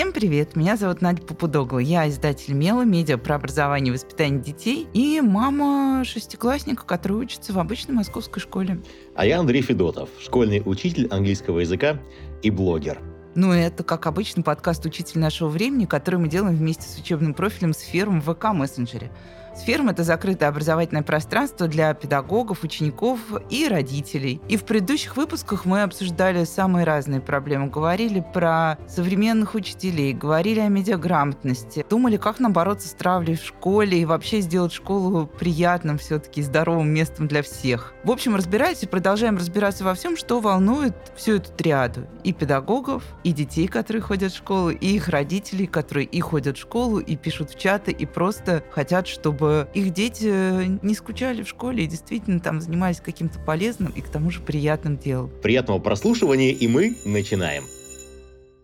Всем привет, меня зовут Надя Попудогла. Я издатель Мела, медиа про образование и воспитание детей и мама шестиклассника, который учится в обычной московской школе. А я Андрей Федотов, школьный учитель английского языка и блогер. Ну, это, как обычно, подкаст «Учитель нашего времени», который мы делаем вместе с учебным профилем сфером в ВК-мессенджере. Сферм – это закрытое образовательное пространство для педагогов, учеников и родителей. И в предыдущих выпусках мы обсуждали самые разные проблемы. Говорили про современных учителей, говорили о медиаграмотности, думали, как нам бороться с травлей в школе и вообще сделать школу приятным все-таки здоровым местом для всех. В общем, разбирались и продолжаем разбираться во всем, что волнует всю эту триаду. И педагогов, и детей, которые ходят в школу, и их родителей, которые и ходят в школу, и пишут в чаты, и просто хотят, чтобы чтобы их дети не скучали в школе и действительно там занимались каким-то полезным и к тому же приятным делом. Приятного прослушивания, и мы начинаем.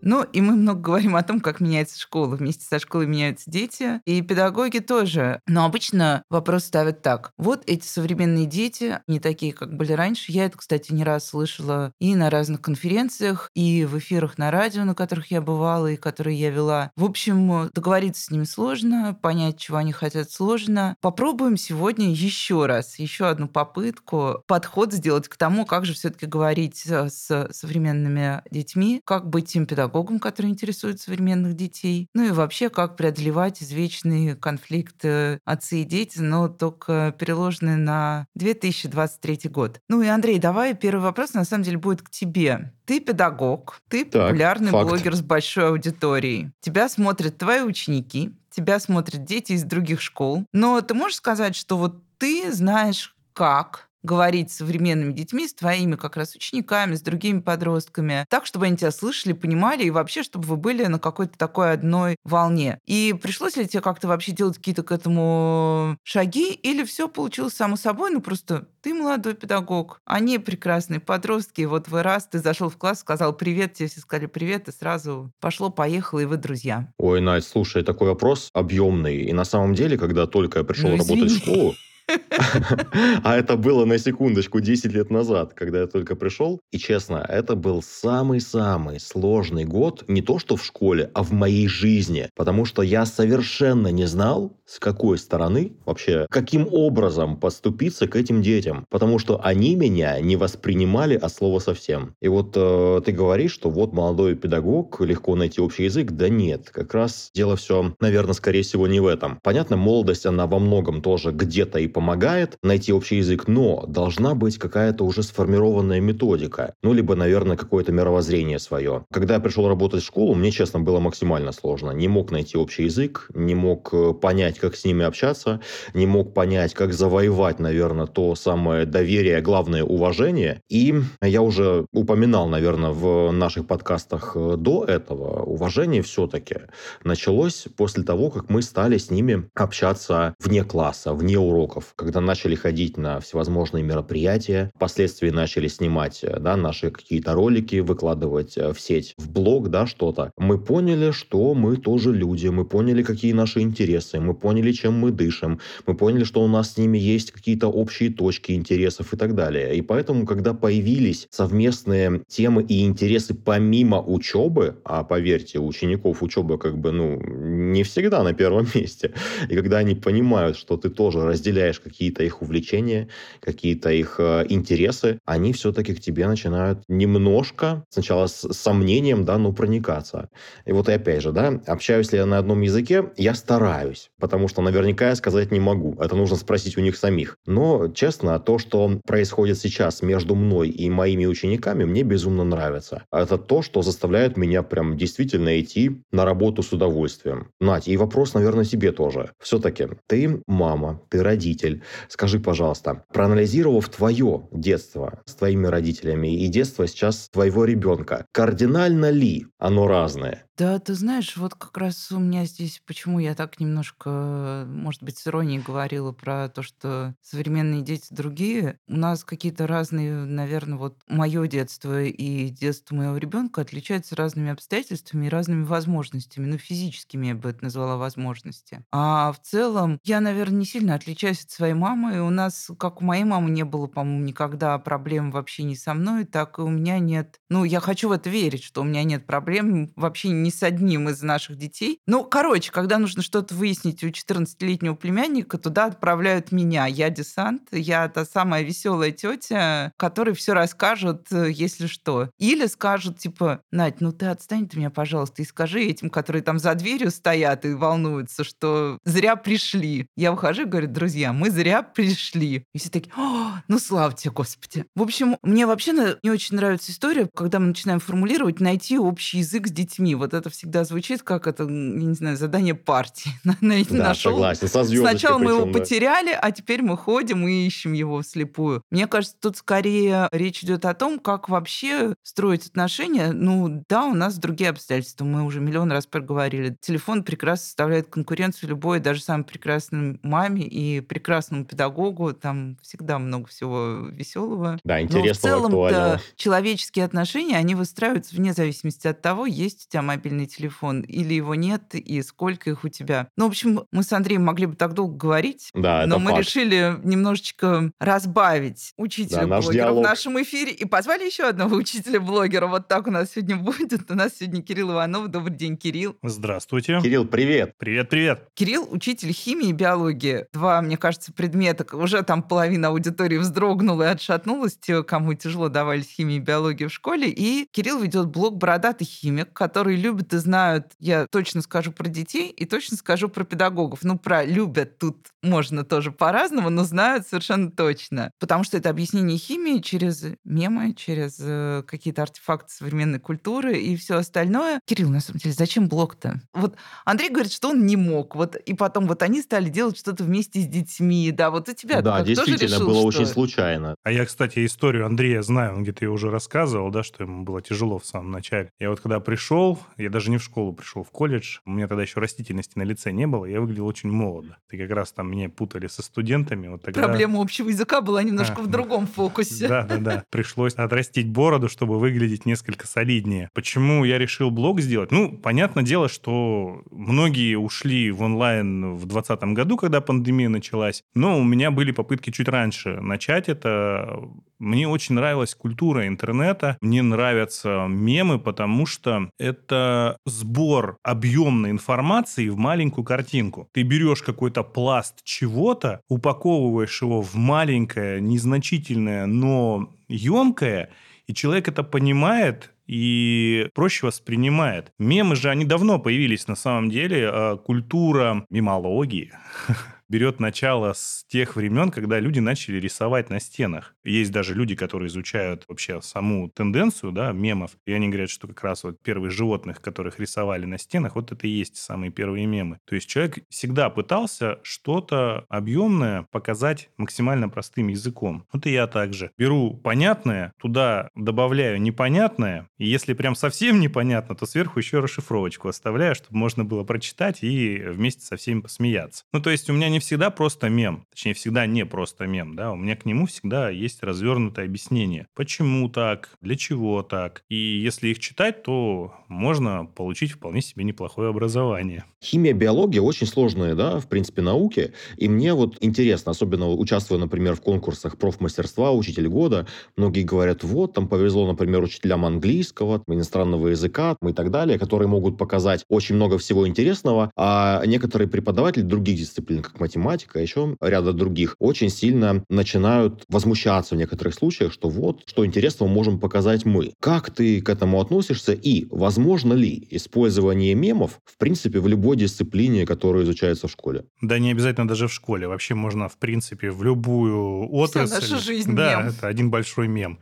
Ну, и мы много говорим о том, как меняется школа. Вместе со школой меняются дети, и педагоги тоже. Но обычно вопрос ставят так. Вот эти современные дети, не такие, как были раньше. Я это, кстати, не раз слышала и на разных конференциях, и в эфирах на радио, на которых я бывала, и которые я вела. В общем, договориться с ними сложно, понять, чего они хотят, сложно. Попробуем сегодня еще раз, еще одну попытку, подход сделать к тому, как же все-таки говорить с современными детьми, как быть им педагогом педагогам, которые интересуют современных детей. Ну и вообще, как преодолевать извечные конфликты отцы и дети, но только переложенные на 2023 год. Ну и, Андрей, давай первый вопрос, на самом деле, будет к тебе. Ты педагог, ты так, популярный факт. блогер с большой аудиторией. Тебя смотрят твои ученики, тебя смотрят дети из других школ. Но ты можешь сказать, что вот ты знаешь, как говорить с современными детьми, с твоими как раз учениками, с другими подростками, так, чтобы они тебя слышали, понимали, и вообще, чтобы вы были на какой-то такой одной волне. И пришлось ли тебе как-то вообще делать какие-то к этому шаги, или все получилось само собой, ну просто ты молодой педагог, они прекрасные подростки, вот вы раз, ты зашел в класс, сказал привет, тебе все сказали привет, и сразу пошло-поехало, и вы друзья. Ой, Надь, слушай, такой вопрос объемный. И на самом деле, когда только я пришел ну, работать в школу, а это было на секундочку 10 лет назад, когда я только пришел. И честно, это был самый-самый сложный год, не то что в школе, а в моей жизни. Потому что я совершенно не знал, с какой стороны вообще, каким образом поступиться к этим детям. Потому что они меня не воспринимали от слова совсем. И вот э, ты говоришь, что вот молодой педагог, легко найти общий язык. Да нет, как раз дело все, наверное, скорее всего, не в этом. Понятно, молодость, она во многом тоже где-то и помогает найти общий язык, но должна быть какая-то уже сформированная методика. Ну, либо, наверное, какое-то мировоззрение свое. Когда я пришел работать в школу, мне, честно, было максимально сложно. Не мог найти общий язык, не мог э, понять, как с ними общаться, не мог понять, как завоевать, наверное, то самое доверие, главное уважение. И я уже упоминал, наверное, в наших подкастах э, до этого, уважение все-таки началось после того, как мы стали с ними общаться вне класса, вне уроков когда начали ходить на всевозможные мероприятия, впоследствии начали снимать э, да, наши какие-то ролики, выкладывать э, в сеть, в блог, да, что-то, мы поняли, что мы тоже люди, мы поняли, какие наши интересы, мы поняли, чем мы дышим, мы поняли, что у нас с ними есть какие-то общие точки интересов и так далее. И поэтому, когда появились совместные темы и интересы помимо учебы, а поверьте, у учеников учеба как бы, ну, не всегда на первом месте, и когда они понимают, что ты тоже разделяешь замечаешь какие-то их увлечения, какие-то их э, интересы, они все-таки к тебе начинают немножко, сначала с сомнением, да, ну, проникаться. И вот и опять же, да, общаюсь ли я на одном языке, я стараюсь, потому что наверняка я сказать не могу. Это нужно спросить у них самих. Но, честно, то, что происходит сейчас между мной и моими учениками, мне безумно нравится. Это то, что заставляет меня прям действительно идти на работу с удовольствием. Надь, и вопрос, наверное, тебе тоже. Все-таки ты мама, ты родитель, родитель. Скажи, пожалуйста, проанализировав твое детство с твоими родителями и детство сейчас твоего ребенка, кардинально ли оно разное? Да, ты знаешь, вот как раз у меня здесь, почему я так немножко, может быть, с иронией говорила про то, что современные дети другие. У нас какие-то разные, наверное, вот мое детство и детство моего ребенка отличаются разными обстоятельствами и разными возможностями. Ну, физическими я бы это назвала возможности. А в целом я, наверное, не сильно отличаюсь от своей мамы. У нас, как у моей мамы, не было, по-моему, никогда проблем вообще не со мной, так и у меня нет. Ну, я хочу в это верить, что у меня нет проблем вообще ни ни с одним из наших детей. Ну, короче, когда нужно что-то выяснить у 14-летнего племянника, туда отправляют меня. Я десант, я та самая веселая тетя, которой все расскажут, э, если что. Или скажут, типа, Надь, ну ты отстань ты меня, пожалуйста, и скажи этим, которые там за дверью стоят и волнуются, что зря пришли. Я выхожу и говорю, друзья, мы зря пришли. И все такие, О, ну слава тебе, Господи. В общем, мне вообще не очень нравится история, когда мы начинаем формулировать, найти общий язык с детьми. Вот это всегда звучит как это, я не знаю, задание партии. Да, Нашел. согласен, со Сначала мы его да. потеряли, а теперь мы ходим и ищем его вслепую. Мне кажется, тут скорее речь идет о том, как вообще строить отношения. Ну да, у нас другие обстоятельства. Мы уже миллион раз проговорили. Телефон прекрасно составляет конкуренцию любой, даже самой прекрасной маме и прекрасному педагогу. Там всегда много всего веселого. Да, интересного, Но в целом человеческие отношения, они выстраиваются вне зависимости от того, есть у тебя мобильный телефон или его нет, и сколько их у тебя. Ну, в общем, мы с Андреем могли бы так долго говорить, да, но мы факт. решили немножечко разбавить учителя да, блогера в нашем эфире и позвали еще одного учителя-блогера. Вот так у нас сегодня будет. У нас сегодня Кирилл Иванов. Добрый день, Кирилл. Здравствуйте. Кирилл, привет. Привет, привет. Кирилл – учитель химии и биологии. Два, мне кажется, предмета. Уже там половина аудитории вздрогнула и отшатнулась, те, кому тяжело давались химия и биология в школе. И Кирилл ведет блог «Бородатый химик», который любят и знают, я точно скажу про детей и точно скажу про педагогов. Ну, про любят тут можно тоже по-разному, но знают совершенно точно. Потому что это объяснение химии через мемы, через э, какие-то артефакты современной культуры и все остальное. Кирилл, на самом деле, зачем блог-то? Вот Андрей говорит, что он не мог. Вот, и потом вот они стали делать что-то вместе с детьми. Да, вот у тебя Да, действительно, решил, было что... очень случайно. А я, кстати, историю Андрея знаю, он где-то ее уже рассказывал, да, что ему было тяжело в самом начале. Я вот когда пришел, я даже не в школу пришел, в колледж, у меня тогда еще растительности на лице не было, я выглядел очень молодо. И как раз там меня путали со студентами. Вот тогда... Проблема общего языка была немножко а, в другом фокусе. Да, да, да. Пришлось отрастить бороду, чтобы выглядеть несколько солиднее. Почему я решил блог сделать? Ну, понятное дело, что многие ушли в онлайн в 2020 году, когда пандемия началась, но у меня были попытки чуть раньше начать это. Мне очень нравилась культура интернета, мне нравятся мемы, потому что это сбор объемной информации в маленькую картинку. Ты берешь какой-то пласт чего-то, упаковываешь его в маленькое, незначительное, но емкое, и человек это понимает, и проще воспринимает. Мемы же, они давно появились на самом деле. А культура мемологии берет начало с тех времен, когда люди начали рисовать на стенах. Есть даже люди, которые изучают вообще саму тенденцию да, мемов, и они говорят, что как раз вот первые животных, которых рисовали на стенах, вот это и есть самые первые мемы. То есть человек всегда пытался что-то объемное показать максимально простым языком. Вот и я также. Беру понятное, туда добавляю непонятное, и если прям совсем непонятно, то сверху еще расшифровочку оставляю, чтобы можно было прочитать и вместе со всеми посмеяться. Ну, то есть у меня не всегда просто мем, точнее, всегда не просто мем, да, у меня к нему всегда есть развернутое объяснение. Почему так, для чего так. И если их читать, то можно получить вполне себе неплохое образование. Химия, биология очень сложные, да, в принципе, науки. И мне вот интересно, особенно участвуя, например, в конкурсах профмастерства, учитель года, многие говорят, вот, там повезло, например, учителям английского, иностранного языка и так далее, которые могут показать очень много всего интересного, а некоторые преподаватели других дисциплин, как математика, еще ряда других, очень сильно начинают возмущаться в некоторых случаях, что вот, что интересного можем показать мы. Как ты к этому относишься и возможно ли использование мемов, в принципе, в любой дисциплине, которая изучается в школе? Да не обязательно даже в школе. Вообще можно, в принципе, в любую отрасль. Вся наша жизнь Да, мем. это один большой мем.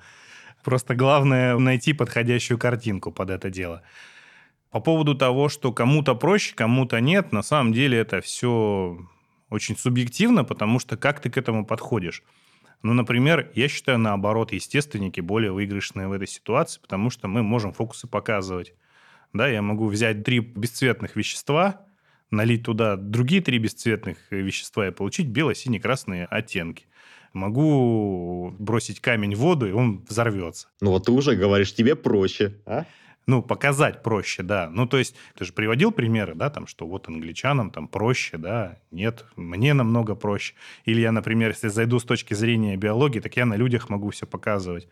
Просто главное найти подходящую картинку под это дело. По поводу того, что кому-то проще, кому-то нет, на самом деле это все очень субъективно, потому что как ты к этому подходишь. Ну, например, я считаю, наоборот, естественники более выигрышные в этой ситуации, потому что мы можем фокусы показывать. Да, я могу взять три бесцветных вещества, налить туда другие три бесцветных вещества и получить бело-сине-красные оттенки. Могу бросить камень в воду, и он взорвется. Ну вот ты уже говоришь, тебе проще, а? Ну, показать проще, да. Ну, то есть, ты же приводил примеры, да, там, что вот англичанам там проще, да, нет, мне намного проще. Или я, например, если зайду с точки зрения биологии, так я на людях могу все показывать.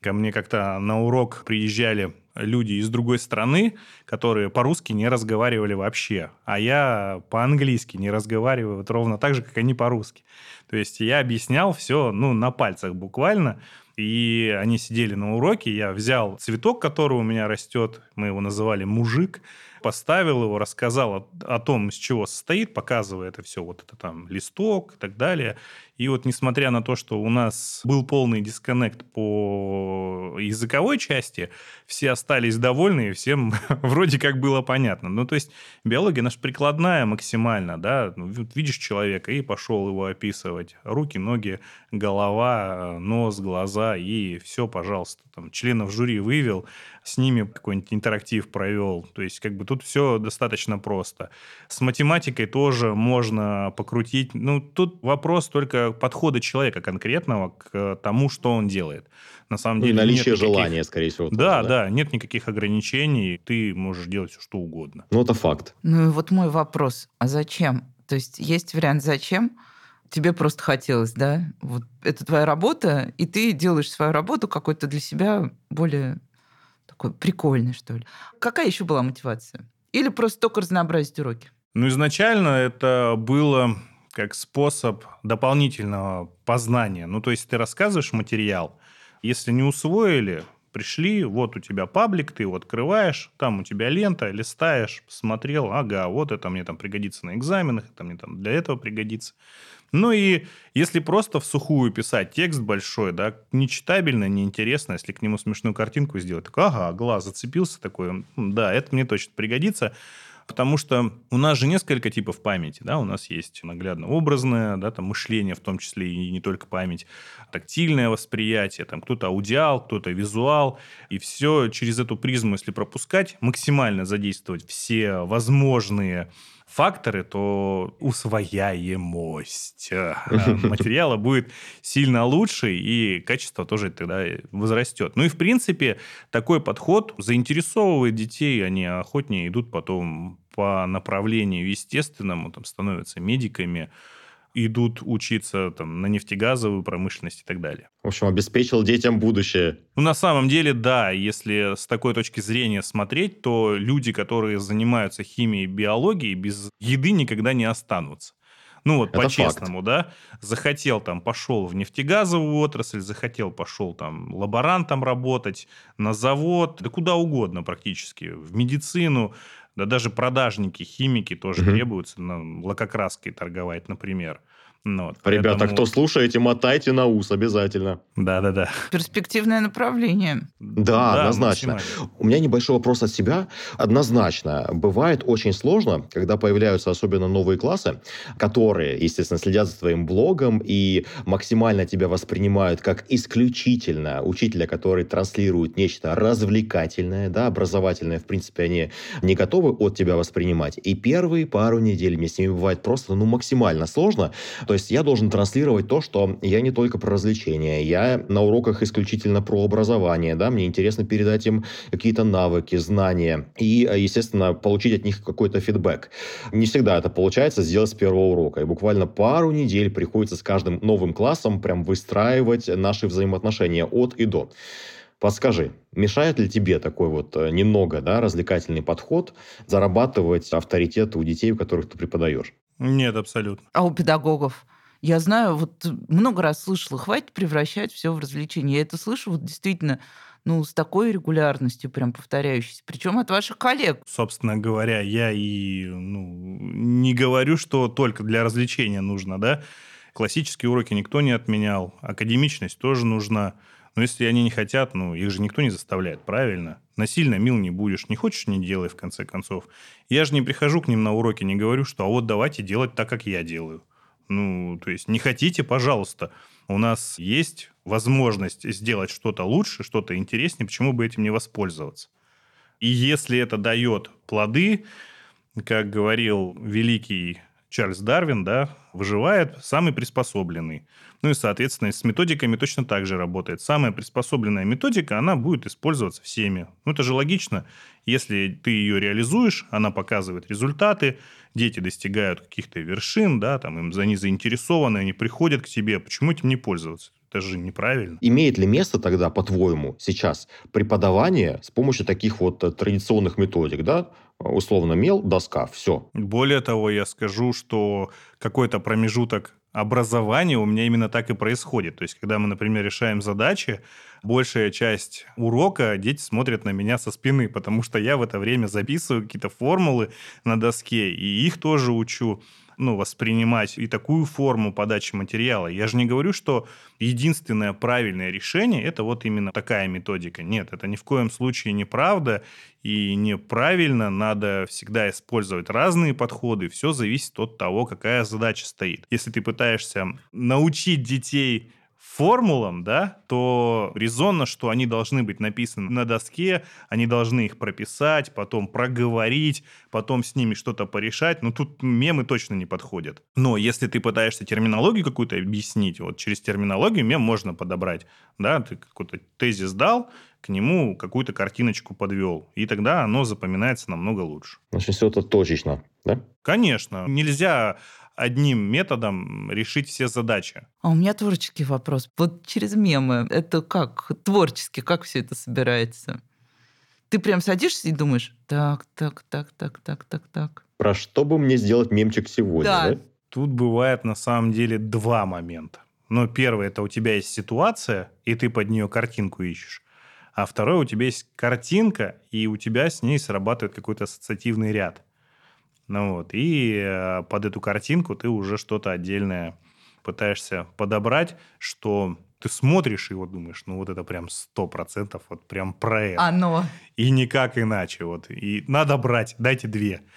Ко мне как-то на урок приезжали люди из другой страны, которые по-русски не разговаривали вообще, а я по-английски не разговариваю вот ровно так же, как они по-русски. То есть я объяснял все, ну, на пальцах буквально, и они сидели на уроке, я взял цветок, который у меня растет, мы его называли «мужик», поставил его, рассказал о, о том, из чего состоит, показывая это все, вот это там листок и так далее. И вот несмотря на то, что у нас был полный дисконнект по языковой части, все остались довольны, и всем вроде как было понятно. Ну, то есть биология наша прикладная максимально, да, ну, видишь человека и пошел его описывать. Руки, ноги, голова, нос, глаза, и все, пожалуйста. Там, членов жюри вывел, с ними какой-нибудь интерактив провел. То есть как бы тут все достаточно просто. С математикой тоже можно покрутить. Ну, тут вопрос только подхода человека конкретного к тому, что он делает. На самом ну, деле... наличие никаких... желания, скорее всего. Тоже, да, да, да, нет никаких ограничений, ты можешь делать все, что угодно. Ну, это факт. Ну и вот мой вопрос, а зачем? То есть есть вариант «зачем?», тебе просто хотелось, да? Вот это твоя работа, и ты делаешь свою работу какой-то для себя более такой прикольный, что ли. Какая еще была мотивация? Или просто только разнообразить уроки? Ну, изначально это было как способ дополнительного познания. Ну, то есть ты рассказываешь материал, если не усвоили, пришли, вот у тебя паблик, ты его открываешь, там у тебя лента, листаешь, посмотрел, ага, вот это мне там пригодится на экзаменах, это мне там для этого пригодится. Ну и если просто в сухую писать текст большой, да, нечитабельно, неинтересно, если к нему смешную картинку сделать, так, ага, глаз зацепился такой, да, это мне точно пригодится, Потому что у нас же несколько типов памяти, да, у нас есть наглядно-образное, да, там мышление, в том числе и не только память, тактильное восприятие, там кто-то аудиал, кто-то визуал, и все через эту призму, если пропускать, максимально задействовать все возможные факторы, то усвояемость э, материала будет сильно лучше, и качество тоже тогда возрастет. Ну и, в принципе, такой подход заинтересовывает детей, они охотнее идут потом по направлению естественному, там, становятся медиками, идут учиться там, на нефтегазовую промышленность и так далее. В общем, обеспечил детям будущее. Ну, на самом деле, да, если с такой точки зрения смотреть, то люди, которые занимаются химией и биологией, без еды никогда не останутся. Ну вот по-честному, да, захотел там, пошел в нефтегазовую отрасль, захотел, пошел там лаборантом работать, на завод, да куда угодно практически, в медицину, да даже продажники, химики тоже угу. требуются, ну, лакокраской торговать, например. Ну, вот, Ребята, поэтому... кто слушаете, мотайте на ус обязательно. Да-да-да. Перспективное направление. Да, да однозначно. У меня небольшой вопрос от себя. Однозначно, бывает очень сложно, когда появляются особенно новые классы, которые, естественно, следят за твоим блогом и максимально тебя воспринимают как исключительно учителя, который транслирует нечто развлекательное, да, образовательное, в принципе, они не готовы от тебя воспринимать. И первые пару недель мне с ними бывает просто, ну, максимально сложно. То есть я должен транслировать то, что я не только про развлечения, я на уроках исключительно про образование, да, мне интересно передать им какие-то навыки, знания и, естественно, получить от них какой-то фидбэк. Не всегда это получается сделать с первого урока, и буквально пару недель приходится с каждым новым классом прям выстраивать наши взаимоотношения от и до. Подскажи, мешает ли тебе такой вот э, немного да, развлекательный подход зарабатывать авторитет у детей, у которых ты преподаешь? Нет, абсолютно. А у педагогов? Я знаю, вот много раз слышала, хватит превращать все в развлечение. Я это слышу вот действительно ну, с такой регулярностью, прям повторяющейся, причем от ваших коллег. Собственно говоря, я и ну, не говорю, что только для развлечения нужно, да. Классические уроки никто не отменял, академичность тоже нужна. Но если они не хотят, ну, их же никто не заставляет, правильно? Насильно мил не будешь, не хочешь, не делай, в конце концов. Я же не прихожу к ним на уроки, не говорю, что а вот давайте делать так, как я делаю. Ну, то есть не хотите, пожалуйста. У нас есть возможность сделать что-то лучше, что-то интереснее, почему бы этим не воспользоваться? И если это дает плоды, как говорил великий Чарльз Дарвин, да, выживает самый приспособленный. Ну и, соответственно, с методиками точно так же работает. Самая приспособленная методика, она будет использоваться всеми. Ну, это же логично. Если ты ее реализуешь, она показывает результаты, дети достигают каких-то вершин, да, там им за они заинтересованы, они приходят к тебе. Почему этим не пользоваться? Это же неправильно. Имеет ли место тогда, по-твоему, сейчас преподавание с помощью таких вот э, традиционных методик, да? Условно, мел, доска, все. Более того, я скажу, что какой-то промежуток образования у меня именно так и происходит. То есть, когда мы, например, решаем задачи, большая часть урока дети смотрят на меня со спины, потому что я в это время записываю какие-то формулы на доске, и их тоже учу ну, воспринимать и такую форму подачи материала. Я же не говорю, что единственное правильное решение – это вот именно такая методика. Нет, это ни в коем случае неправда и неправильно. Надо всегда использовать разные подходы. Все зависит от того, какая задача стоит. Если ты пытаешься научить детей формулам, да, то резонно, что они должны быть написаны на доске, они должны их прописать, потом проговорить, потом с ними что-то порешать. Но тут мемы точно не подходят. Но если ты пытаешься терминологию какую-то объяснить, вот через терминологию мем можно подобрать. Да, ты какой-то тезис дал, к нему какую-то картиночку подвел. И тогда оно запоминается намного лучше. Значит, все это точечно, да? Конечно. Нельзя одним методом решить все задачи. А у меня творческий вопрос. Вот через мемы, это как творчески, как все это собирается? Ты прям садишься и думаешь, так, так, так, так, так, так, так. Про что бы мне сделать мемчик сегодня, да? да? Тут бывает на самом деле два момента. Но первый это у тебя есть ситуация, и ты под нее картинку ищешь. А второй у тебя есть картинка, и у тебя с ней срабатывает какой-то ассоциативный ряд. Ну вот, и э, под эту картинку ты уже что-то отдельное пытаешься подобрать, что ты смотришь и вот думаешь, ну вот это прям сто процентов, вот прям про это. Оно. И никак иначе. Вот. И надо брать, дайте две.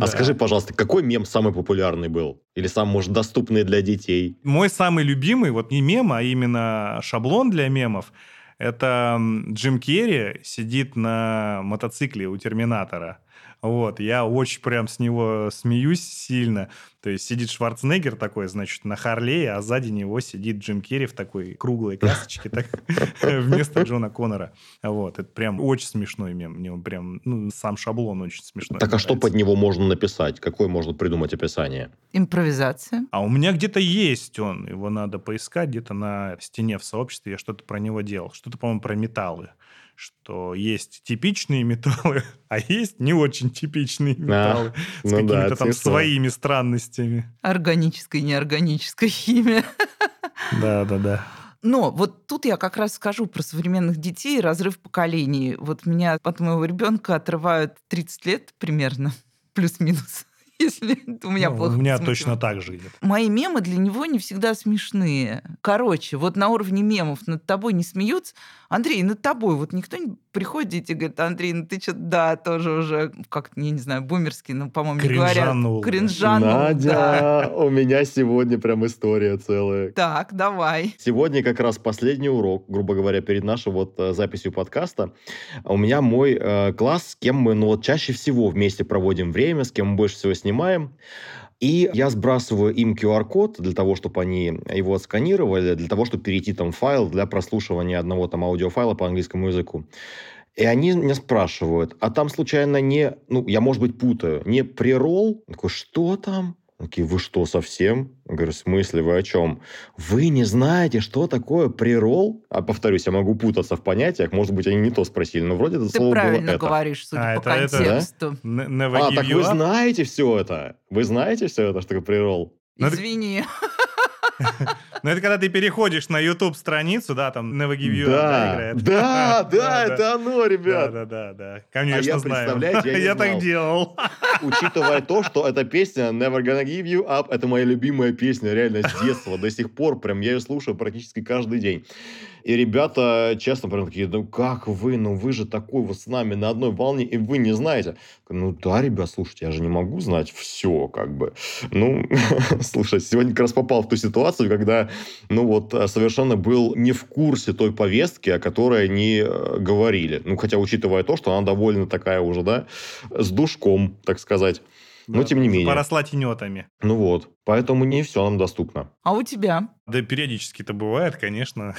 А скажи, пожалуйста, какой мем самый популярный был? Или сам, может, доступный для детей? Мой самый любимый, вот не мем, а именно шаблон для мемов, это Джим Керри сидит на мотоцикле у Терминатора. Вот, я очень прям с него смеюсь сильно. То есть сидит Шварценеггер такой, значит, на Харлее, а сзади него сидит Джим Керри в такой круглой касочке так, вместо Джона Коннора. Вот, это прям очень смешной мем. Мне он прям, ну, сам шаблон очень смешной. Так а что под него можно написать? Какое можно придумать описание? Импровизация. А у меня где-то есть он. Его надо поискать где-то на стене в сообществе. Я что-то про него делал. Что-то, по-моему, про металлы что есть типичные металлы, а есть не очень типичные металлы а, с ну какими-то да, там своими странностями. Органическая и неорганическая химия. Да, да, да. Но вот тут я как раз скажу про современных детей разрыв поколений. Вот меня от моего ребенка отрывают 30 лет примерно, плюс-минус если у меня ну, плохо У меня точно так же идет. Мои мемы для него не всегда смешные. Короче, вот на уровне мемов над тобой не смеются. Андрей, над тобой вот никто не приходит и говорит, Андрей, ну ты что, да, тоже уже, как я не знаю, бумерский, ну, по-моему, не говорят. Кринжанул. Надя, да. у меня сегодня прям история целая. Так, давай. Сегодня как раз последний урок, грубо говоря, перед нашей вот э, записью подкаста. У меня мой э, класс, с кем мы, ну, вот чаще всего вместе проводим время, с кем мы больше всего снимаем. И я сбрасываю им QR-код для того, чтобы они его отсканировали, для того, чтобы перейти там файл для прослушивания одного там аудиофайла по английскому языку. И они меня спрашивают, а там случайно не, ну, я, может быть, путаю, не прерол? Я такой, что там? Такие, вы что, совсем? Я говорю, в смысле, вы о чем? Вы не знаете, что такое прерол? А повторюсь, я могу путаться в понятиях, может быть, они не то спросили, но вроде это Ты слово правильно было говоришь, судя а, по это, контексту. Это, да? А, так вы знаете все это? Вы знаете все это, что такое прерол? Извини. Ну, это когда ты переходишь на YouTube страницу, да, там Never Give You да, играет. Да, да, это оно, ребят. Да, да, да, Конечно, а знаю. я так делал. Учитывая то, что эта песня Never Gonna Give You Up, это моя любимая песня, реально, с детства. До сих пор прям я ее слушаю практически каждый день. И ребята, честно, прям такие, ну как вы, ну вы же такой вот с нами на одной волне, и вы не знаете. Ну да, ребят, слушайте, я же не могу знать все, как бы. Ну, слушай, сегодня как раз попал в ту ситуацию, когда, ну вот, совершенно был не в курсе той повестки, о которой они э, говорили. Ну, хотя, учитывая то, что она довольно такая уже, да, с душком, так сказать. Но да, тем не менее. Поросла тенетами. Ну вот. Поэтому не все нам доступно. А у тебя? Да, периодически это бывает, конечно,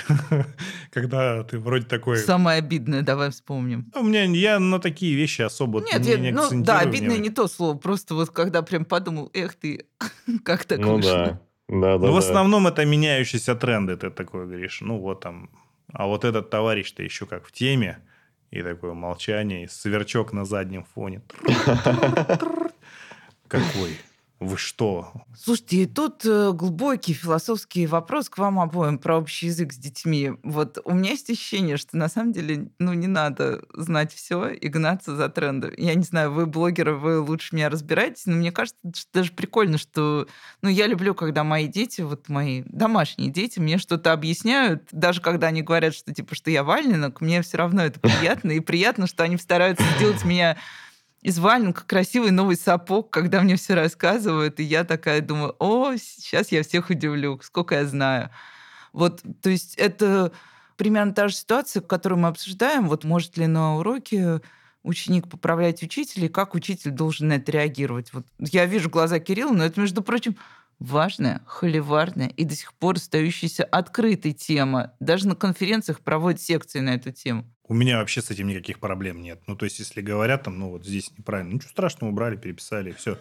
когда ты вроде такой... Самое обидное, давай вспомним. У меня я на такие вещи особо Нет, я, ну, да, обидное не то слово, просто вот когда прям подумал, эх ты, как так Ну вышло. да. Да, да, ну, в да. основном это меняющиеся тренды. Ты такой говоришь, ну вот там, а вот этот товарищ-то еще как в теме. И такое молчание, и сверчок на заднем фоне. Какой? Вы что? Слушайте, и тут э, глубокий философский вопрос к вам обоим про общий язык с детьми. Вот у меня есть ощущение, что на самом деле, ну, не надо знать все и гнаться за трендом. Я не знаю, вы блогеры, вы лучше меня разбираетесь, но мне кажется, что даже прикольно, что... Ну, я люблю, когда мои дети, вот мои домашние дети, мне что-то объясняют, даже когда они говорят, что типа, что я валенок, мне все равно это приятно, и приятно, что они стараются сделать меня из валенка красивый новый сапог, когда мне все рассказывают, и я такая думаю, о, сейчас я всех удивлю, сколько я знаю. Вот, то есть это примерно та же ситуация, которую мы обсуждаем. Вот может ли на уроке ученик поправлять учителя, и как учитель должен на это реагировать. Вот я вижу глаза Кирилла, но это, между прочим, важная, холиварная и до сих пор остающаяся открытой тема. Даже на конференциях проводят секции на эту тему. У меня вообще с этим никаких проблем нет. Ну, то есть, если говорят там, ну, вот здесь неправильно, ничего страшного, убрали, переписали, и все.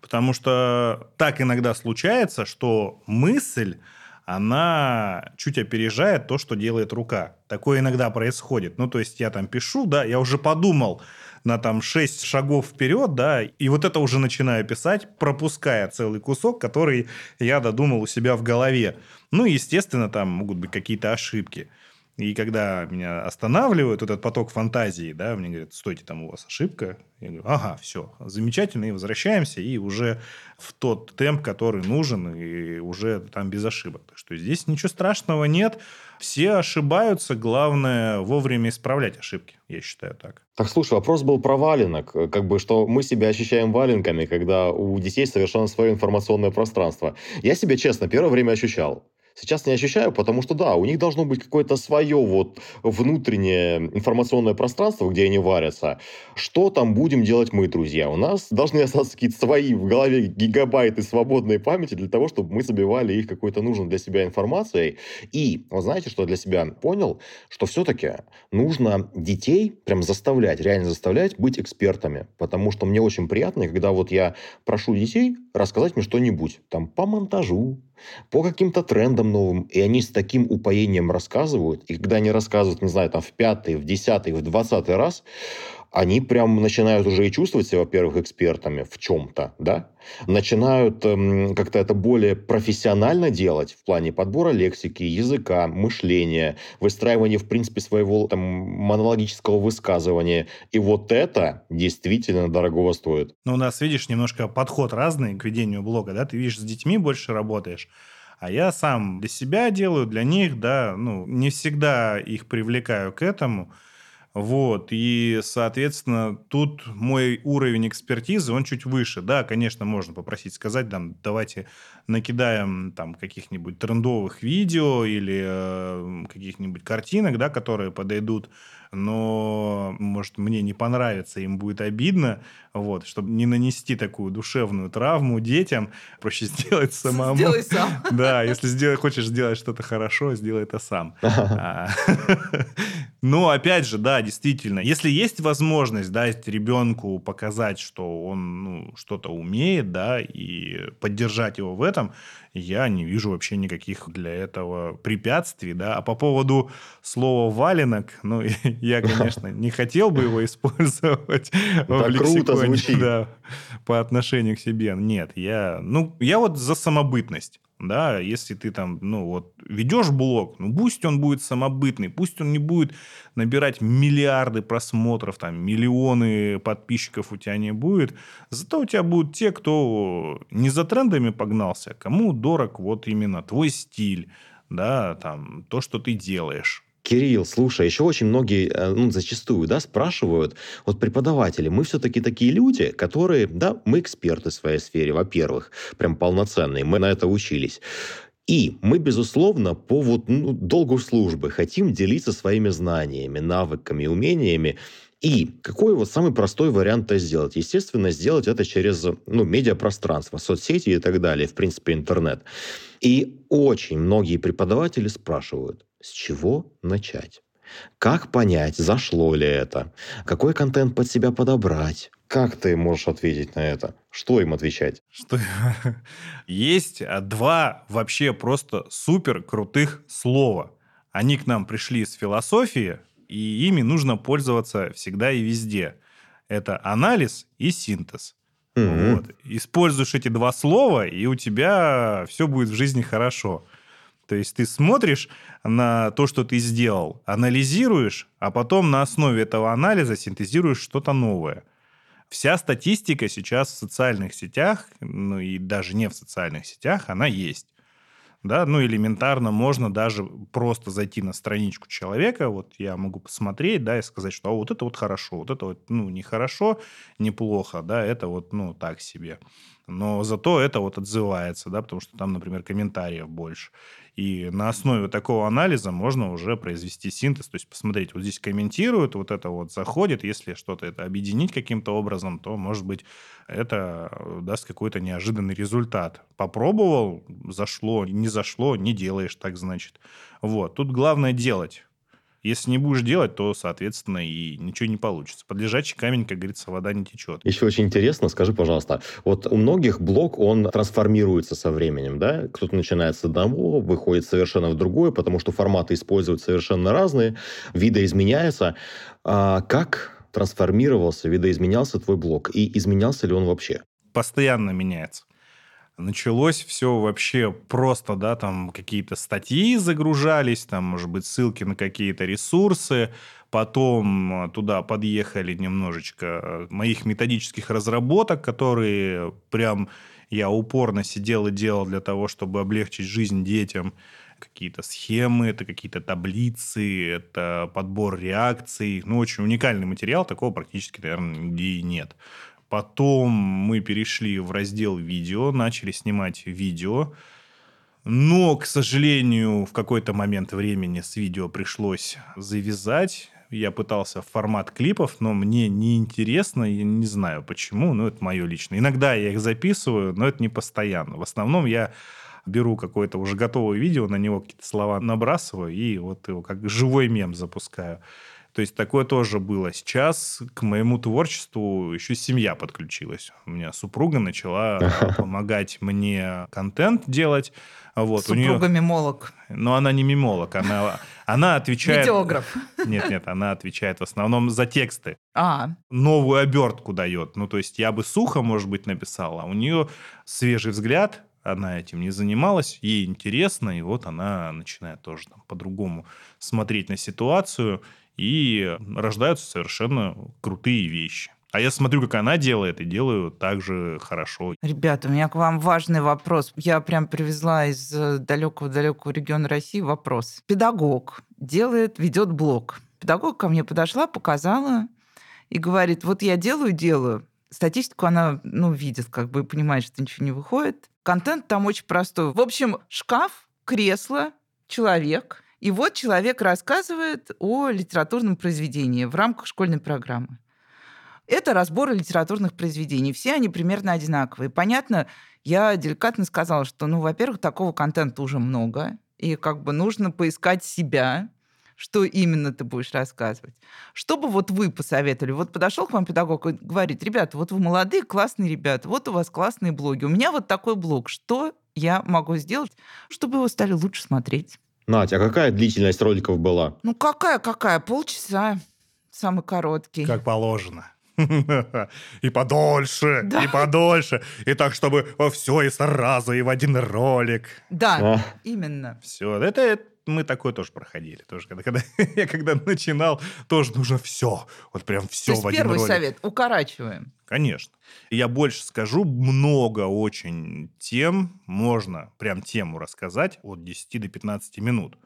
Потому что так иногда случается, что мысль, она чуть опережает то, что делает рука. Такое иногда происходит. Ну, то есть, я там пишу, да, я уже подумал на там 6 шагов вперед, да, и вот это уже начинаю писать, пропуская целый кусок, который я додумал у себя в голове. Ну, естественно, там могут быть какие-то ошибки. И когда меня останавливают этот поток фантазии, да, мне говорят, стойте, там у вас ошибка. Я говорю, ага, все, замечательно, и возвращаемся, и уже в тот темп, который нужен, и уже там без ошибок. Так что здесь ничего страшного нет. Все ошибаются, главное вовремя исправлять ошибки, я считаю так. Так, слушай, вопрос был про валенок. Как бы, что мы себя ощущаем валенками, когда у детей совершенно свое информационное пространство. Я себя, честно, первое время ощущал. Сейчас не ощущаю, потому что, да, у них должно быть какое-то свое вот внутреннее информационное пространство, где они варятся. Что там будем делать мы, друзья? У нас должны остаться какие-то свои в голове гигабайты свободной памяти для того, чтобы мы забивали их какой-то нужной для себя информацией. И, вы знаете, что я для себя понял? Что все-таки нужно детей прям заставлять, реально заставлять быть экспертами. Потому что мне очень приятно, когда вот я прошу детей рассказать мне что-нибудь. Там по монтажу, по каким-то трендам новым, и они с таким упоением рассказывают, и когда они рассказывают, не знаю, там в пятый, в десятый, в двадцатый раз, они прям начинают уже и чувствовать себя, во-первых, экспертами в чем-то, да, начинают эм, как-то это более профессионально делать в плане подбора лексики, языка, мышления, выстраивания, в принципе, своего там монологического высказывания. И вот это действительно дорогого стоит. Ну, у нас, видишь, немножко подход разный к ведению блога, да, ты видишь, с детьми больше работаешь, а я сам для себя делаю, для них, да, ну, не всегда их привлекаю к этому, вот, и, соответственно, тут мой уровень экспертизы, он чуть выше. Да, конечно, можно попросить сказать, там, давайте накидаем там каких-нибудь трендовых видео или э, каких-нибудь картинок, да, которые подойдут но, может, мне не понравится, им будет обидно, вот, чтобы не нанести такую душевную травму детям, проще сделать самому. Сделай сам. Да, если сделай, хочешь сделать что-то хорошо, сделай это сам. А, но, опять же, да, действительно, если есть возможность дать ребенку показать, что он ну, что-то умеет, да, и поддержать его в этом, я не вижу вообще никаких для этого препятствий, да. А по поводу слова «валенок», ну, я, конечно, не хотел бы его использовать в лексиконе, да, по отношению к себе. Нет, я, ну, я вот за самобытность да, если ты там, ну, вот, ведешь блог, ну, пусть он будет самобытный, пусть он не будет набирать миллиарды просмотров, там, миллионы подписчиков у тебя не будет, зато у тебя будут те, кто не за трендами погнался, кому дорог вот именно твой стиль, да, там, то, что ты делаешь. Кирилл, слушай, еще очень многие, э, ну, зачастую, да, спрашивают, вот преподаватели, мы все-таки такие люди, которые, да, мы эксперты в своей сфере, во-первых, прям полноценные, мы на это учились. И мы, безусловно, по вот, ну, долгу службы хотим делиться своими знаниями, навыками, умениями. И какой вот самый простой вариант это сделать? Естественно, сделать это через ну, медиапространство, соцсети и так далее, в принципе, интернет. И очень многие преподаватели спрашивают, с чего начать? Как понять, зашло ли это? Какой контент под себя подобрать? Как ты можешь ответить на это? Что им отвечать? Что есть а, два вообще просто супер крутых слова. Они к нам пришли из философии, и ими нужно пользоваться всегда и везде. Это анализ и синтез. Mm-hmm. Вот. Используешь эти два слова, и у тебя все будет в жизни хорошо. То есть ты смотришь на то, что ты сделал, анализируешь, а потом на основе этого анализа синтезируешь что-то новое. Вся статистика сейчас в социальных сетях, ну и даже не в социальных сетях, она есть да, ну, элементарно можно даже просто зайти на страничку человека, вот я могу посмотреть, да, и сказать, что а вот это вот хорошо, вот это вот, ну, нехорошо, неплохо, да, это вот, ну, так себе. Но зато это вот отзывается, да, потому что там, например, комментариев больше. И на основе такого анализа можно уже произвести синтез, то есть посмотреть, вот здесь комментируют, вот это вот заходит, если что-то это объединить каким-то образом, то, может быть, это даст какой-то неожиданный результат. Попробовал, зашло, не зашло, не делаешь так, значит. Вот, тут главное делать. Если не будешь делать, то, соответственно, и ничего не получится. Под лежачий камень, как говорится, вода не течет. Еще очень интересно, скажи, пожалуйста, вот у многих блог, он трансформируется со временем, да? Кто-то начинает с одного, выходит совершенно в другое, потому что форматы используют совершенно разные, виды изменяются. А как трансформировался, видоизменялся твой блог? И изменялся ли он вообще? Постоянно меняется началось все вообще просто, да, там какие-то статьи загружались, там, может быть, ссылки на какие-то ресурсы, потом туда подъехали немножечко моих методических разработок, которые прям я упорно сидел и делал для того, чтобы облегчить жизнь детям. Какие-то схемы, это какие-то таблицы, это подбор реакций. Ну, очень уникальный материал, такого практически, наверное, нигде и нет. Потом мы перешли в раздел видео, начали снимать видео. Но, к сожалению, в какой-то момент времени с видео пришлось завязать. Я пытался в формат клипов, но мне неинтересно, я не знаю почему, но это мое личное. Иногда я их записываю, но это не постоянно. В основном я беру какое-то уже готовое видео, на него какие-то слова набрасываю и вот его как живой мем запускаю. То есть такое тоже было. Сейчас к моему творчеству еще семья подключилась. У меня супруга начала помогать мне контент делать. Вот, Супруга нее... мимолог. Но она не мимолог, она, она отвечает... Видеограф. Нет, нет, она отвечает в основном за тексты. А. Новую обертку дает. Ну, то есть я бы сухо, может быть, написал, а у нее свежий взгляд, она этим не занималась, ей интересно, и вот она начинает тоже там по-другому смотреть на ситуацию и рождаются совершенно крутые вещи. А я смотрю, как она делает, и делаю так же хорошо. Ребята, у меня к вам важный вопрос. Я прям привезла из далекого-далекого региона России вопрос. Педагог делает, ведет блог. Педагог ко мне подошла, показала и говорит, вот я делаю, делаю. Статистику она, ну, видит, как бы понимает, что ничего не выходит. Контент там очень простой. В общем, шкаф, кресло, человек, и вот человек рассказывает о литературном произведении в рамках школьной программы. Это разборы литературных произведений. Все они примерно одинаковые. Понятно, я деликатно сказала, что, ну, во-первых, такого контента уже много, и как бы нужно поискать себя, что именно ты будешь рассказывать. Что бы вот вы посоветовали? Вот подошел к вам педагог и говорит, ребята, вот вы молодые, классные ребята, вот у вас классные блоги. У меня вот такой блог. Что я могу сделать, чтобы его стали лучше смотреть? Надя, а какая длительность роликов была? Ну какая-какая? Полчаса. Самый короткий. Как положено. И подольше, да. и подольше. И так, чтобы все и сразу, и в один ролик. Да, а. именно. Все, это, мы такое тоже проходили. Тоже, когда, когда я когда начинал, тоже нужно все. Вот прям все То есть в один первый ролик. совет, укорачиваем. Конечно. Я больше скажу, много очень тем, можно прям тему рассказать от 10 до 15 минут.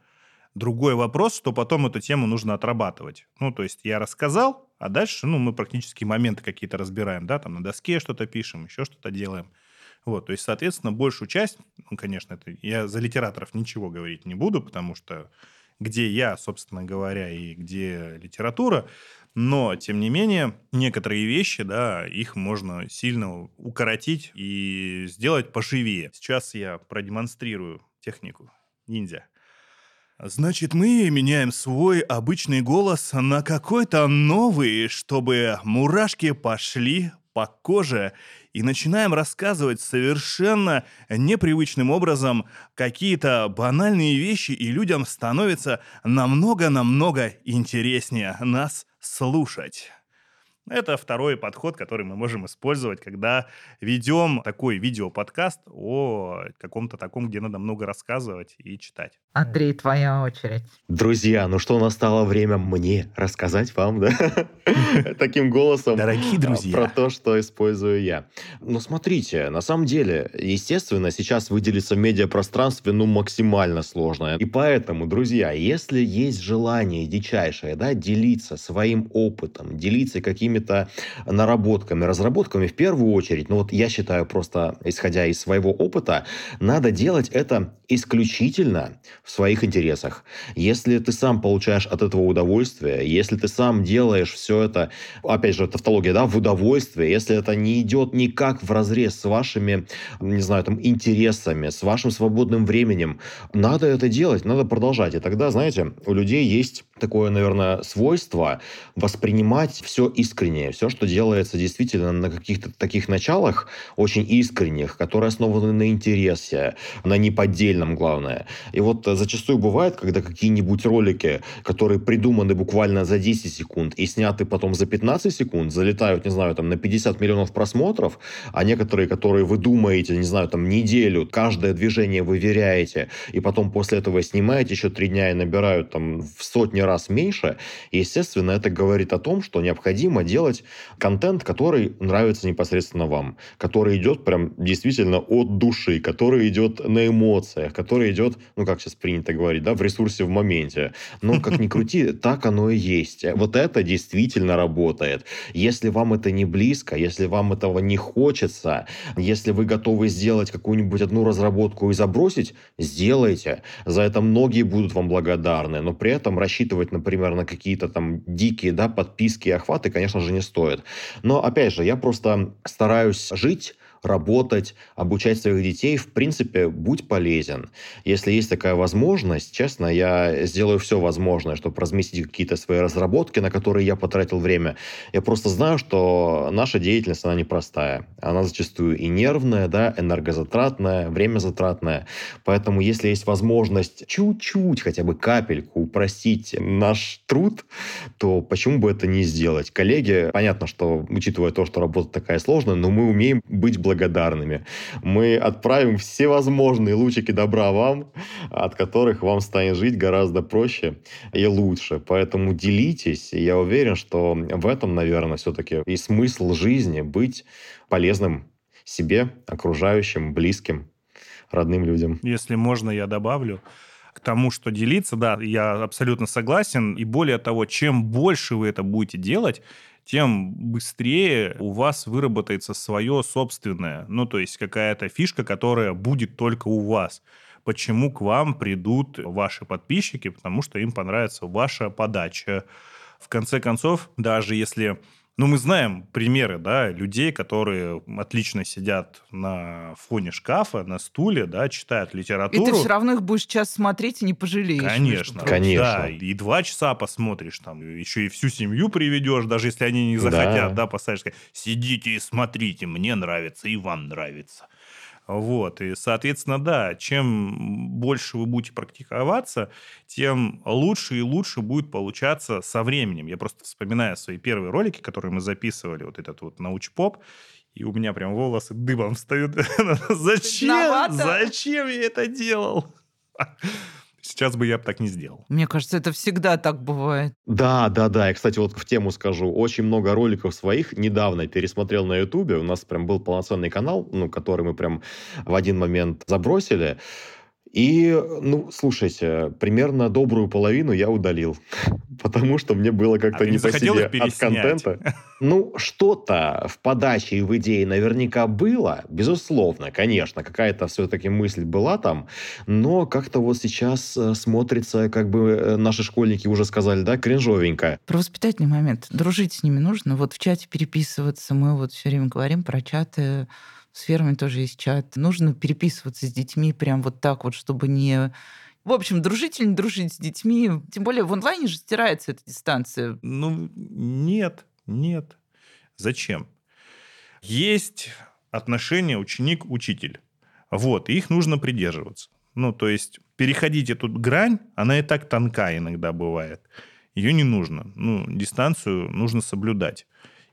Другой вопрос, что потом эту тему нужно отрабатывать. Ну, то есть я рассказал, а дальше, ну, мы практически моменты какие-то разбираем, да, там на доске что-то пишем, еще что-то делаем. Вот, то есть, соответственно, большую часть, ну, конечно, это я за литераторов ничего говорить не буду, потому что где я, собственно говоря, и где литература, но, тем не менее, некоторые вещи, да, их можно сильно укоротить и сделать поживее. Сейчас я продемонстрирую технику ниндзя. Значит, мы меняем свой обычный голос на какой-то новый, чтобы мурашки пошли по коже и начинаем рассказывать совершенно непривычным образом какие-то банальные вещи, и людям становится намного-намного интереснее нас слушать. Это второй подход, который мы можем использовать, когда ведем такой видеоподкаст о каком-то таком, где надо много рассказывать и читать. Андрей, твоя очередь. Друзья, ну что, настало время мне рассказать вам, да? Таким голосом. Дорогие друзья. Про то, что использую я. Ну, смотрите, на самом деле, естественно, сейчас выделиться в медиапространстве, ну, максимально сложно. И поэтому, друзья, если есть желание дичайшее, да, делиться своим опытом, делиться какими какими-то наработками, разработками в первую очередь, ну вот я считаю просто, исходя из своего опыта, надо делать это исключительно в своих интересах. Если ты сам получаешь от этого удовольствие, если ты сам делаешь все это, опять же, тавтология, да, в удовольствие, если это не идет никак в разрез с вашими, не знаю, там, интересами, с вашим свободным временем, надо это делать, надо продолжать. И тогда, знаете, у людей есть такое, наверное, свойство воспринимать все искренне, все, что делается действительно на каких-то таких началах, очень искренних, которые основаны на интересе, на неподдельном, главное. И вот зачастую бывает, когда какие-нибудь ролики, которые придуманы буквально за 10 секунд и сняты потом за 15 секунд, залетают, не знаю, там на 50 миллионов просмотров, а некоторые, которые вы думаете, не знаю, там неделю, каждое движение вы веряете, и потом после этого снимаете еще три дня и набирают там в сотни раз меньше, естественно, это говорит о том, что необходимо делать контент, который нравится непосредственно вам, который идет прям действительно от души, который идет на эмоциях, который идет, ну, как сейчас принято говорить, да, в ресурсе в моменте. Но, как ни крути, так оно и есть. Вот это действительно работает. Если вам это не близко, если вам этого не хочется, если вы готовы сделать какую-нибудь одну разработку и забросить, сделайте. За это многие будут вам благодарны, но при этом рассчитывать, например, на какие-то там дикие да, подписки и охваты, конечно же, не стоит. Но, опять же, я просто стараюсь жить работать, обучать своих детей, в принципе, будь полезен. Если есть такая возможность, честно, я сделаю все возможное, чтобы разместить какие-то свои разработки, на которые я потратил время. Я просто знаю, что наша деятельность, она непростая. Она зачастую и нервная, да, энергозатратная, время затратная. Поэтому, если есть возможность чуть-чуть, хотя бы капельку упростить наш труд, то почему бы это не сделать? Коллеги, понятно, что, учитывая то, что работа такая сложная, но мы умеем быть благодарными. Мы отправим все возможные лучики добра вам, от которых вам станет жить гораздо проще и лучше. Поэтому делитесь. Я уверен, что в этом, наверное, все-таки и смысл жизни быть полезным себе, окружающим, близким, родным людям. Если можно, я добавлю к тому, что делиться, да, я абсолютно согласен. И более того, чем больше вы это будете делать, тем быстрее у вас выработается свое собственное, ну, то есть какая-то фишка, которая будет только у вас. Почему к вам придут ваши подписчики? Потому что им понравится ваша подача. В конце концов, даже если ну, мы знаем примеры, да, людей, которые отлично сидят на фоне шкафа, на стуле, да, читают литературу. И ты все равно их будешь час смотреть и не пожалеешь. Конечно. Конечно. Да, и два часа посмотришь, там, еще и всю семью приведешь, даже если они не захотят, да, да поставишь, сидите и смотрите, мне нравится, и вам нравится. Вот, и, соответственно, да, чем больше вы будете практиковаться, тем лучше и лучше будет получаться со временем. Я просто вспоминаю свои первые ролики, которые мы записывали, вот этот вот научпоп, и у меня прям волосы дыбом встают. Зачем? Зачем я это делал? Сейчас бы я бы так не сделал. Мне кажется, это всегда так бывает. Да, да, да. И, кстати, вот в тему скажу. Очень много роликов своих недавно пересмотрел на Ютубе. У нас прям был полноценный канал, ну, который мы прям в один момент забросили. И, ну, слушайте, примерно добрую половину я удалил, потому что мне было как-то а не, не по себе от контента. Ну, что-то в подаче и в идее наверняка было, безусловно, конечно, какая-то все-таки мысль была там, но как-то вот сейчас э, смотрится, как бы э, наши школьники уже сказали, да, кринжовенько. Про воспитательный момент. Дружить с ними нужно, вот в чате переписываться, мы вот все время говорим про чаты, с фермой тоже есть чат. Нужно переписываться с детьми прям вот так вот, чтобы не В общем, дружить или не дружить с детьми. Тем более в онлайне же стирается эта дистанция. Ну, нет, нет. Зачем? Есть отношения ученик-учитель. Вот, и их нужно придерживаться. Ну, то есть переходить эту грань, она и так тонка иногда бывает. Ее не нужно. Ну, дистанцию нужно соблюдать.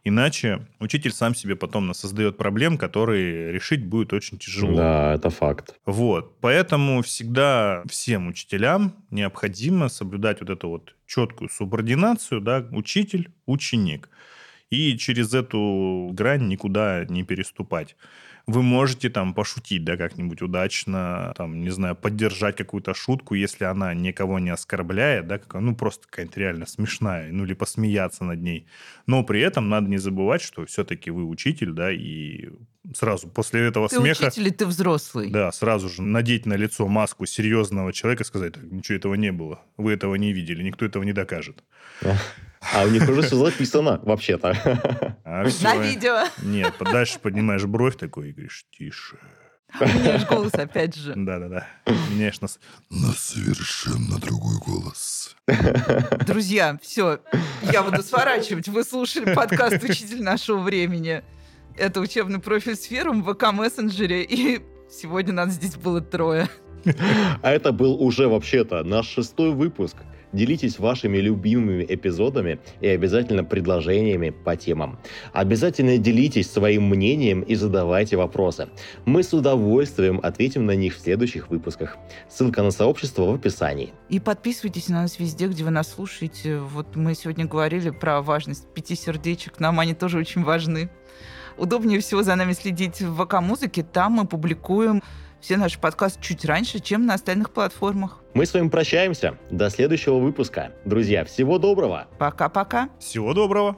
Иначе учитель сам себе потом создает проблем, которые решить будет очень тяжело. Да, это факт. Вот. Поэтому всегда всем учителям необходимо соблюдать вот эту вот четкую субординацию, да, учитель-ученик. И через эту грань никуда не переступать вы можете там пошутить, да, как-нибудь удачно, там, не знаю, поддержать какую-то шутку, если она никого не оскорбляет, да, как, ну, просто какая-то реально смешная, ну, или посмеяться над ней. Но при этом надо не забывать, что все-таки вы учитель, да, и сразу после этого ты смеха... Ты учитель, и ты взрослый. Да, сразу же надеть на лицо маску серьезного человека и сказать, ничего этого не было, вы этого не видели, никто этого не докажет. А у них уже все записано, вообще-то. А все. На видео. Нет, дальше поднимаешь бровь такой и говоришь, тише. Меняешь голос опять же. Да-да-да. Меняешь нас на совершенно другой голос. Друзья, все, я буду сворачивать. Вы слушали подкаст «Учитель нашего времени». Это учебный профиль с фером в ВК-мессенджере, и сегодня нас здесь было трое. А это был уже вообще-то наш шестой выпуск. Делитесь вашими любимыми эпизодами и обязательно предложениями по темам. Обязательно делитесь своим мнением и задавайте вопросы. Мы с удовольствием ответим на них в следующих выпусках. Ссылка на сообщество в описании. И подписывайтесь на нас везде, где вы нас слушаете. Вот мы сегодня говорили про важность пяти сердечек. Нам они тоже очень важны. Удобнее всего за нами следить в ВК-музыке. Там мы публикуем все наши подкасты чуть раньше, чем на остальных платформах. Мы с вами прощаемся. До следующего выпуска. Друзья, всего доброго. Пока-пока. Всего доброго.